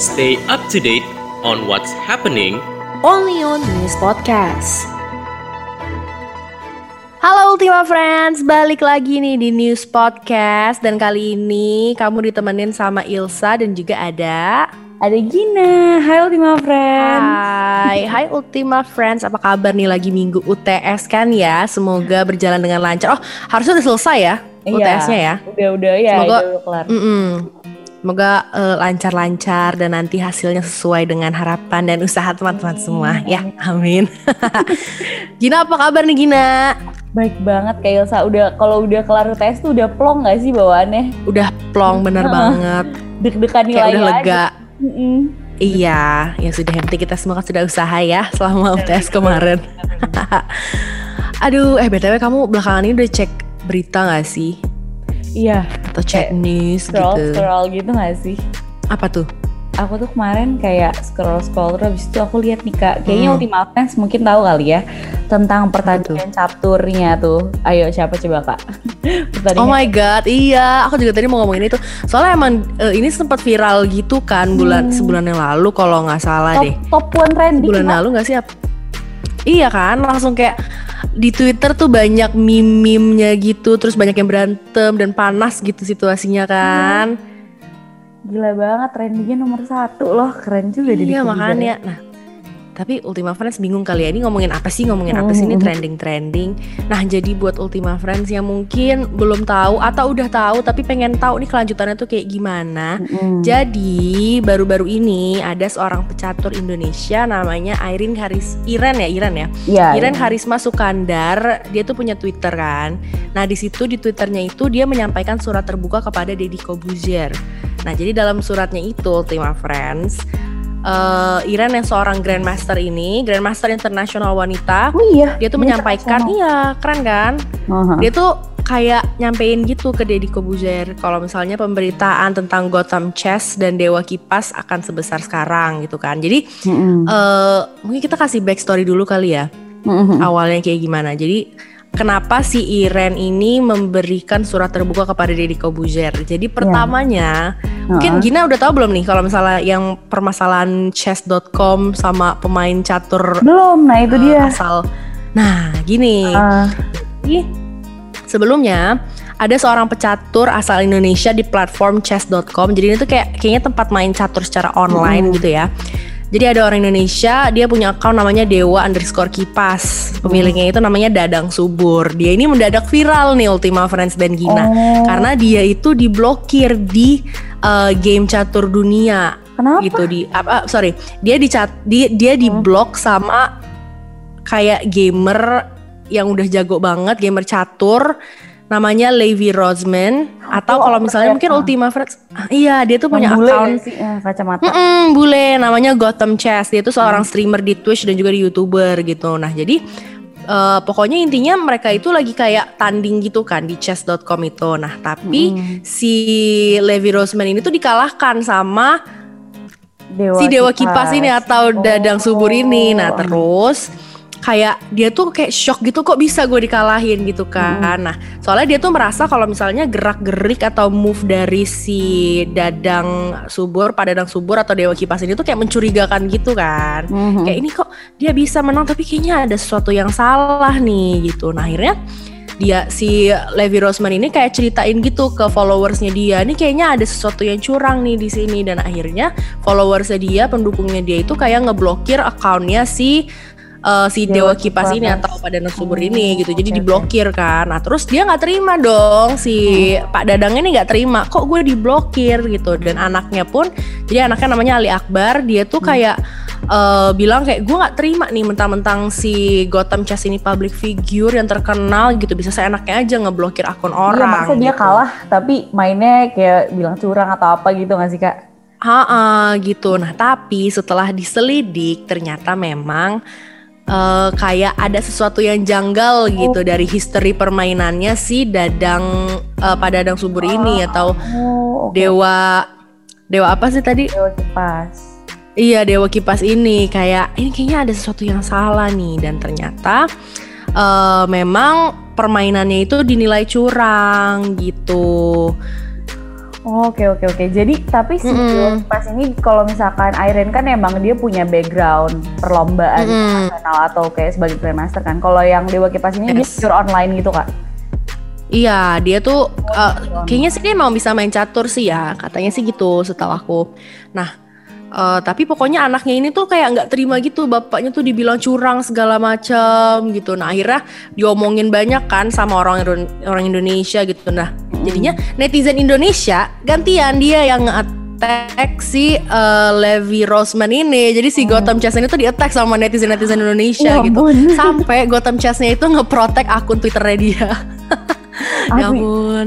Stay up to date on what's happening only on News Podcast. Halo Ultima Friends, balik lagi nih di News Podcast dan kali ini kamu ditemenin sama Ilsa dan juga ada ada Gina. Hai Ultima Friends. Hai, hai Ultima Friends. Apa kabar nih lagi minggu UTS kan ya? Semoga berjalan dengan lancar. Oh, harusnya udah selesai ya iya, UTS-nya ya? Udah udah ya. Semoga udah kelar. Mm -mm. Semoga uh, lancar-lancar dan nanti hasilnya sesuai dengan harapan dan usaha teman-teman semua ya. Amin. Gina apa kabar nih Gina? Baik banget kayak Ilsa. Udah kalau udah kelar tes tuh udah plong gak sih bawaannya? Udah plong bener banget. Deg-degan nilai Kayak udah lega. Mm -mm. Iya, ya sudah yang penting kita semua kan sudah usaha ya selama UTS kemarin. Aduh, eh btw kamu belakangan ini udah cek berita gak sih? Iya. Atau cek news scroll, gitu. Scroll gitu gak sih? Apa tuh? Aku tuh kemarin kayak scroll scroll terus habis itu aku lihat nih kak, kayaknya hmm. Ultima Friends mungkin tahu kali ya tentang pertandingan caturnya tuh. Ayo siapa coba kak? oh my god, iya. Aku juga tadi mau ngomongin itu. Soalnya emang uh, ini sempat viral gitu kan bulan hmm. sebulan yang lalu kalau nggak salah top, deh. Top one trending. Bulan lalu nggak sih? Iya kan, langsung kayak di Twitter tuh banyak meme-memnya gitu, terus banyak yang berantem dan panas gitu situasinya kan. Hmm Gila banget, trendingnya nomor satu loh, keren juga Iya makanya, nah tapi Ultima Friends bingung kali ya ini ngomongin apa sih? Ngomongin apa sih ini? Hmm. trending trending. Nah jadi buat Ultima Friends yang mungkin belum tahu atau udah tahu tapi pengen tahu nih kelanjutannya tuh kayak gimana. Mm. jadi baru-baru ini ada seorang pecatur Indonesia namanya Irene Haris Iren ya Iren ya? Yeah, Iren yeah. Harisma Sukandar dia tuh punya Twitter kan? Nah di situ di Twitternya itu dia menyampaikan surat terbuka kepada Deddy Kobuzier. Nah jadi dalam suratnya itu Ultima Friends uh, Iren yang seorang grandmaster ini, grandmaster internasional wanita. Oh iya. Dia tuh menyampaikan, iya keren kan? Uh-huh. Dia tuh kayak nyampein gitu ke Deddy Kobuzer kalau misalnya pemberitaan tentang Gotham Chess dan Dewa Kipas akan sebesar sekarang gitu kan. Jadi mm-hmm. uh, mungkin kita kasih backstory dulu kali ya. Mm-hmm. Awalnya kayak gimana. Jadi kenapa si Iren ini memberikan surat terbuka kepada Deddy Kobuzer. Jadi iya. pertamanya yeah. mungkin uh-huh. Gina udah tahu belum nih kalau misalnya yang permasalahan chess.com sama pemain catur belum. Nah itu uh, dia asal. Nah gini. Uh. Jadi sebelumnya ada seorang pecatur asal Indonesia di platform chess.com. Jadi ini tuh kayak kayaknya tempat main catur secara online uh. gitu ya. Jadi ada orang Indonesia, dia punya account namanya Dewa underscore Kipas. Pemiliknya itu namanya Dadang Subur. Dia ini mendadak viral nih Ultima Friends dan Gina. Oh. Karena dia itu diblokir di uh, game catur dunia. Kenapa? Gitu di apa sorry, dia di cat dia dia diblok hmm. sama kayak gamer yang udah jago banget, gamer catur namanya Levi Rosman atau oh, kalau misalnya mungkin Ultima Friends iya dia tuh punya bule account. sih, ya, kacamata. Mm -mm, bule namanya Gotham Chess. Dia tuh seorang hmm. streamer di Twitch dan juga di YouTuber gitu. Nah jadi uh, pokoknya intinya mereka itu lagi kayak tanding gitu kan di chess.com itu. Nah tapi hmm. si Levi Rosman ini tuh dikalahkan sama Dewa si Dewa Kipas, Kipas ini atau oh. Dadang Subur ini. Nah terus kayak dia tuh kayak shock gitu kok bisa gue dikalahin gitu kan. Hmm. Nah, soalnya dia tuh merasa kalau misalnya gerak-gerik atau move dari si Dadang Subur, Pak Dadang Subur atau Dewa Kipas ini tuh kayak mencurigakan gitu kan. Hmm. Kayak ini kok dia bisa menang tapi kayaknya ada sesuatu yang salah nih gitu. Nah, akhirnya dia si Levi Rosman ini kayak ceritain gitu ke followersnya dia ini kayaknya ada sesuatu yang curang nih di sini dan akhirnya followersnya dia pendukungnya dia itu kayak ngeblokir akunnya si uh, si Dewa, Dewa Kipas ini atau pada Subur hmm, ini gitu. Jadi okay, diblokir kan. Nah, terus dia nggak terima dong si hmm. Pak Dadang ini nggak terima. Kok gue diblokir gitu. Dan anaknya pun jadi anaknya namanya Ali Akbar, dia tuh hmm. kayak uh, bilang kayak gue nggak terima nih mentang-mentang si Gotham Chess ini public figure yang terkenal gitu bisa saya enaknya aja ngeblokir akun iya, orang. Iya, dia gitu. kalah tapi mainnya kayak bilang curang atau apa gitu nggak sih kak? Ha, gitu. Nah tapi setelah diselidik ternyata memang uh, kayak ada sesuatu yang janggal gitu oh. dari history permainannya si Dadang uh, Pak Dadang Subur oh. ini atau oh, okay. dewa dewa apa sih tadi? Dewa kipas. Iya dewa kipas ini kayak ini kayaknya ada sesuatu yang salah nih dan ternyata uh, memang permainannya itu dinilai curang gitu. Oke oke oke. Jadi tapi si Mm-mm. pas ini kalau misalkan Irene kan emang dia punya background perlombaan Mm-mm. nasional atau kayak sebagai grandmaster kan. Kalau yang Dewa Kipas ini dia Yes. pure online gitu kak. Iya, dia tuh uh, kayaknya sih dia mau bisa main catur sih ya, katanya sih gitu setahu aku. Nah, uh, tapi pokoknya anaknya ini tuh kayak nggak terima gitu, bapaknya tuh dibilang curang segala macam gitu. Nah akhirnya diomongin banyak kan sama orang orang Indonesia gitu. Nah jadinya netizen Indonesia gantian dia yang nge-attack si uh, Levi Rosman ini. Jadi si Gotham Chess ini tuh di-attack sama netizen-netizen Indonesia Ya gitu. Sampai Gotham Chess-nya itu nge-protect akun Twitternya dia. ya ampun.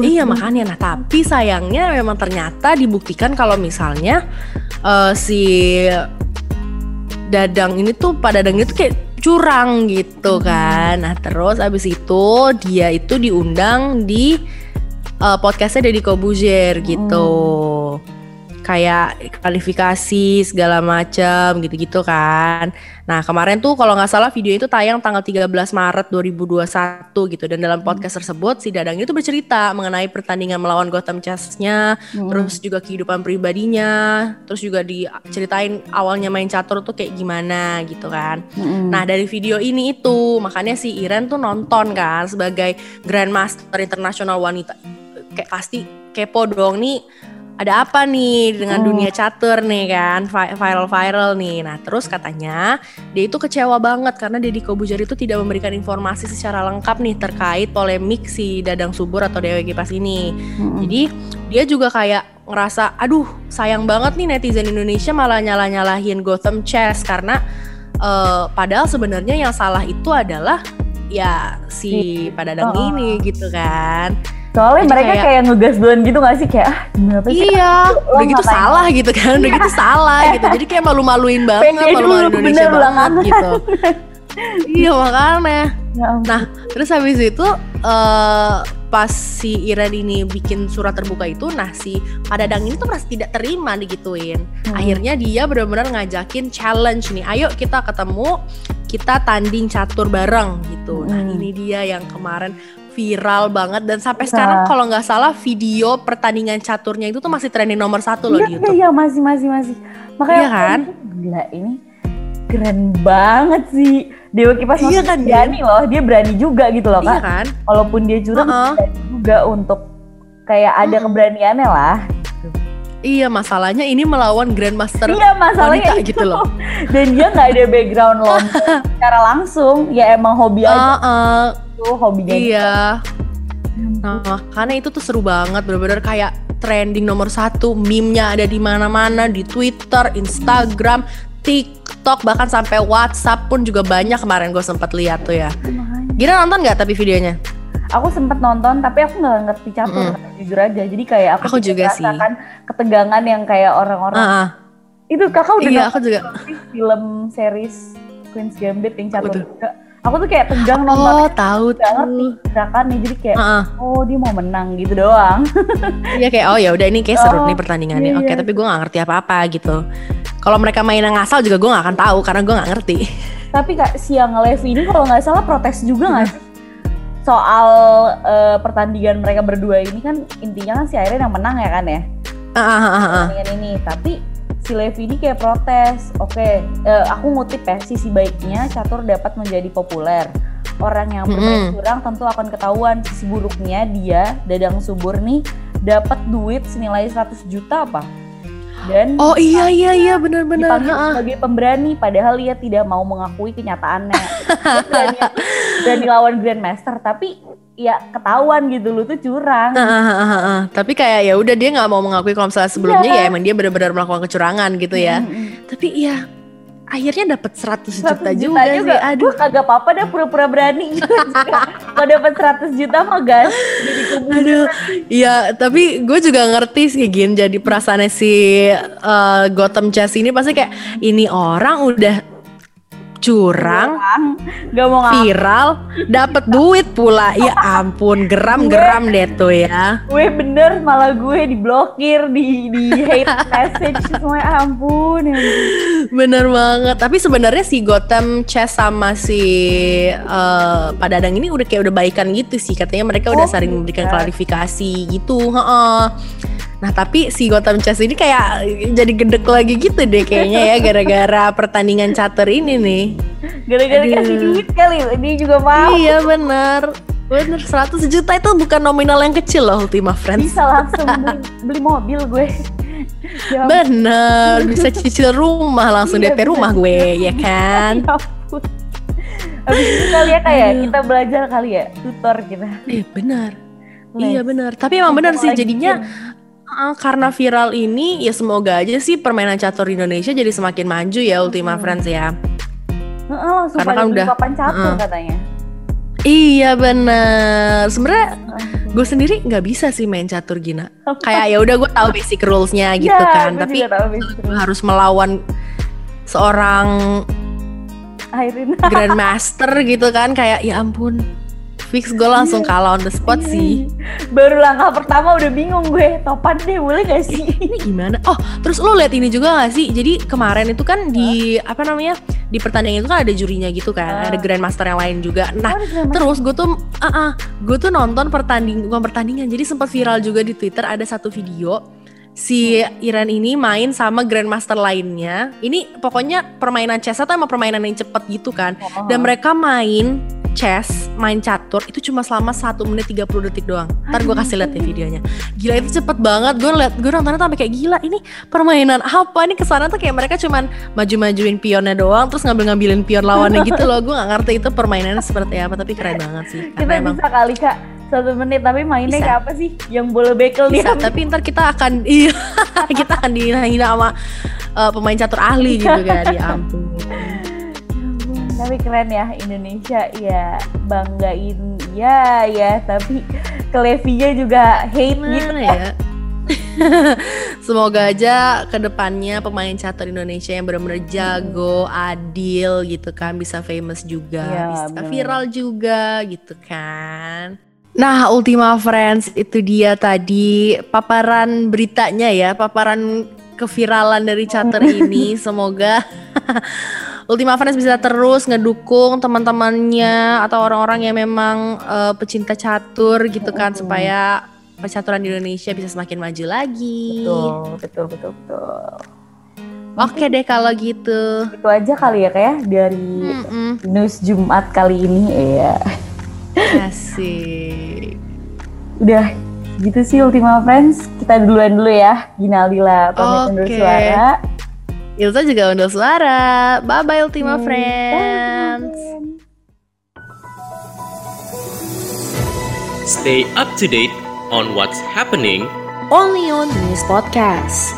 Iya makanya nah tapi sayangnya memang ternyata dibuktikan kalau misalnya eh, si Dadang ini tuh Pak Dadang itu kayak curang gitu kan. Nah terus abis itu dia itu diundang di eh, podcastnya Deddy Kobuzier gitu. Kayak kualifikasi segala macam gitu-gitu kan. Nah kemarin tuh kalau nggak salah video itu tayang tanggal 13 Maret 2021 gitu dan dalam podcast tersebut si Dadang itu bercerita mengenai pertandingan melawan Gotham Chess-nya, Mm. terus juga kehidupan pribadinya, terus juga diceritain awalnya main catur tuh kayak gimana gitu kan. Mm-mm. Nah dari video ini itu makanya si Iren tuh nonton kan sebagai Grandmaster Internasional Wanita kayak pasti kepo dong nih ada apa nih dengan Hmm. dunia catur nih kan vi- viral-viral nih. Nah terus katanya dia itu kecewa banget karena Deddy Kobuzer itu tidak memberikan informasi secara lengkap nih terkait polemik si Dadang Subur atau Dewi Kipas ini. Mm-mm. Jadi dia juga kayak ngerasa, aduh sayang banget nih netizen Indonesia malah nyalah-nyalahin Gotham Chess karena eh, padahal sebenarnya yang salah itu adalah ya si Padadang Oh. ini gitu kan. Soalnya Jadi mereka kayak- kayak, ngegas duluan gitu gak sih kayak ah gimana sih? Iya, Lo udah gitu salah gitu kan, udah gitu salah gitu. Jadi kayak malu-maluin banget, malu-maluin dulu, Indonesia bener, banget gitu. iya makanya. Ya. Nah, terus habis itu eh pas si Iren ini bikin surat terbuka itu, nah si Padadang ini tuh merasa tidak terima digituin. Hmm. Akhirnya dia benar-benar ngajakin challenge nih, ayo kita ketemu, kita tanding catur bareng gitu. Nah Hmm. ini dia yang kemarin viral banget dan sampai Iya. sekarang kalau nggak salah video pertandingan caturnya itu tuh masih trending nomor satu loh Iya, di iya, YouTube. iya, masih, masih, masih. Makanya Iya kan? gila ini keren banget sih. Dewa Kipas Iya kan, berani loh, dia berani juga gitu loh Iya kak. kan? Walaupun dia curang, dia berani juga untuk kayak ada Mm-mm. keberaniannya lah. Iya masalahnya ini melawan Grandmaster Iya masalahnya wanita itu. gitu loh. Dan dia nggak ada background lomba secara langsung, ya emang hobi aja Tuh hobinya. iya. Nah, makanya itu tuh seru banget, bener-bener kayak trending nomor satu, meme-nya ada di mana-mana, di Twitter, Instagram, TikTok, bahkan sampai WhatsApp pun juga banyak kemarin gue sempat lihat tuh ya. Gina nonton nggak tapi videonya? Aku sempet nonton tapi aku nggak ngerti catur Mm-mm. jujur aja. Jadi kayak aku, Aku juga sih. merasakan ketegangan yang kayak orang-orang Ah, ah. itu kakak udah iya, nonton aku juga. film series Queen's Gambit yang tuh? juga. Aku tuh kayak tegang Oh, nontonnya tahu nggak ngerti gerakannya jadi kayak ah. oh dia mau menang gitu doang. Iya kayak oh ya udah ini kayak seru Oh, nih pertandingannya. iya, Oke, iya. tapi gue nggak ngerti apa-apa gitu. Kalau mereka main yang ngasal juga gue nggak akan tahu karena gue nggak ngerti. tapi kak siang Levi ini kalau nggak salah protes juga nggak sih soal eh, pertandingan mereka berdua ini kan intinya kan si Irene yang menang ya kan ya Ah, ah, ah, ah. pertandingan ini tapi si Levi ini kayak protes. Oke eh, aku ngutip ya sisi baiknya catur dapat menjadi populer. Orang yang bermain Mm-mm. curang tentu akan ketahuan. Sisi buruknya dia Dadang Subur nih dapat duit senilai 100 juta apa dan Oh iya iya iya benar-benar. sebagai pemberani padahal dia tidak mau mengakui kenyataannya Dia berani, berani lawan Grandmaster tapi ya ketahuan gitu lu tuh curang. Tapi kayak ya udah dia nggak mau mengakui kalau misalnya sebelumnya Iya. ya emang dia benar-benar melakukan kecurangan gitu ya. Mm-mm. Tapi iya akhirnya dapat 100 juta, 100 juga, sih. Aduh. Gua kagak apa-apa dah pura-pura berani. Kalau dapat 100 juta mah gas jadi. Aduh, iya tapi gue juga ngerti sih Gin jadi perasaannya si eh, Gotham Chess ini pasti kayak ini orang udah curang, Gak mau ngaku. viral, dapat duit pula. Ya ampun, geram-geram deh tuh ya. Gue bener malah gue diblokir, di di hate message ampun. ya ampun. Bener banget. Tapi sebenarnya si Gotham Chess sama si eh, Pak Dadang ini udah kayak udah baikan gitu sih. Katanya mereka udah Oh, saling memberikan iya. klarifikasi gitu. Heeh. Nah tapi si Gotham Chess ini kayak jadi gedek lagi gitu deh kayaknya ya gara-gara pertandingan catur ini nih. Gara-gara kasih duit kali, dia juga mau. Iya bener. Bener 100 juta itu bukan nominal yang kecil loh Ultima Friends. Bisa langsung beli, beli mobil gue. Ya. Bener, bisa cicil rumah langsung Iya, DP rumah gue, ya kan? Ya ampun. Habis itu kali ya kayak kita belajar kali ya, tutor kita. Eh bener. Les. Iya bener. Tapi emang bener sih jadinya. Uh, karena viral ini ya semoga aja sih permainan catur di Indonesia jadi semakin maju ya Ultima Friends ya. Heeh, langsung Karena kan udah- papan catur heeh. katanya. Iya bener. Sebenarnya gue sendiri nggak bisa sih main catur Gina. Kayak ya udah gue tahu basic rulesnya gitu Ya, kan. Tapi gue harus melawan seorang grandmaster gitu kan kayak ya ampun. Fix gue langsung kalah on the spot Iya, sih. Baru langkah pertama udah bingung gue. Topan deh, boleh gak sih? ini gimana? Oh, terus lo lihat ini juga gak sih? Jadi kemarin itu kan di apa namanya di pertandingan itu kan ada jurinya gitu kan, Ah. ada grandmaster yang lain juga. Nah, Oh, ada grandmaster. terus gue tuh, ah, ah, gue tuh nonton pertanding bukan pertandingan, jadi sempat viral juga di Twitter ada satu video si Iran ini main sama grandmaster lainnya. Ini pokoknya permainan chess atau emang permainan yang cepet gitu kan. Oh. Dan mereka main chess, main catur itu cuma selama 1 menit 30 detik doang. Ntar gue kasih lihat ya videonya. Gila itu cepet banget. Gue liat, gue nontonnya tuh sampai kayak gila. Ini permainan apa? Ini ke sana tuh kayak mereka cuman maju-majuin pionnya doang, terus ngambil-ngambilin pion lawannya gitu loh. Gue nggak ngerti itu permainannya seperti apa, tapi keren banget sih. Kita emang bisa kali kak satu menit tapi mainnya Bisa. kayak apa sih? Yang bola bekel bisa. dia. Tapi ntar kita akan, iya, kita akan dihina sama uh, pemain catur ahli gitu kan. Ya ampun. tapi keren ya Indonesia ya banggain ya ya tapi ke Levinya juga hate gitu Gimana ya? Semoga aja ke depannya pemain catur Indonesia yang benar-benar jago, adil gitu kan, bisa famous juga, Iya, bisa bener. viral juga gitu kan. Nah, Ultima Friends itu dia tadi paparan beritanya ya, paparan keviralan dari catur ini. Semoga Ultima Friends bisa terus ngedukung teman-temannya atau orang-orang yang memang eh, pecinta catur gitu kan Mm. supaya percaturan di Indonesia bisa semakin maju lagi. betul betul betul betul Oke deh kalau gitu. itu aja kali ya kayak dari Mm-mm. news Jumat kali ini ya Asik. udah gitu sih Ultima Friends kita duluan dulu ya Gina Lila pamit undur Oke. suara Ilsa juga undur suara. Bye bye Ultima Bye. Friends. Stay up to date on what's happening Only on this podcast.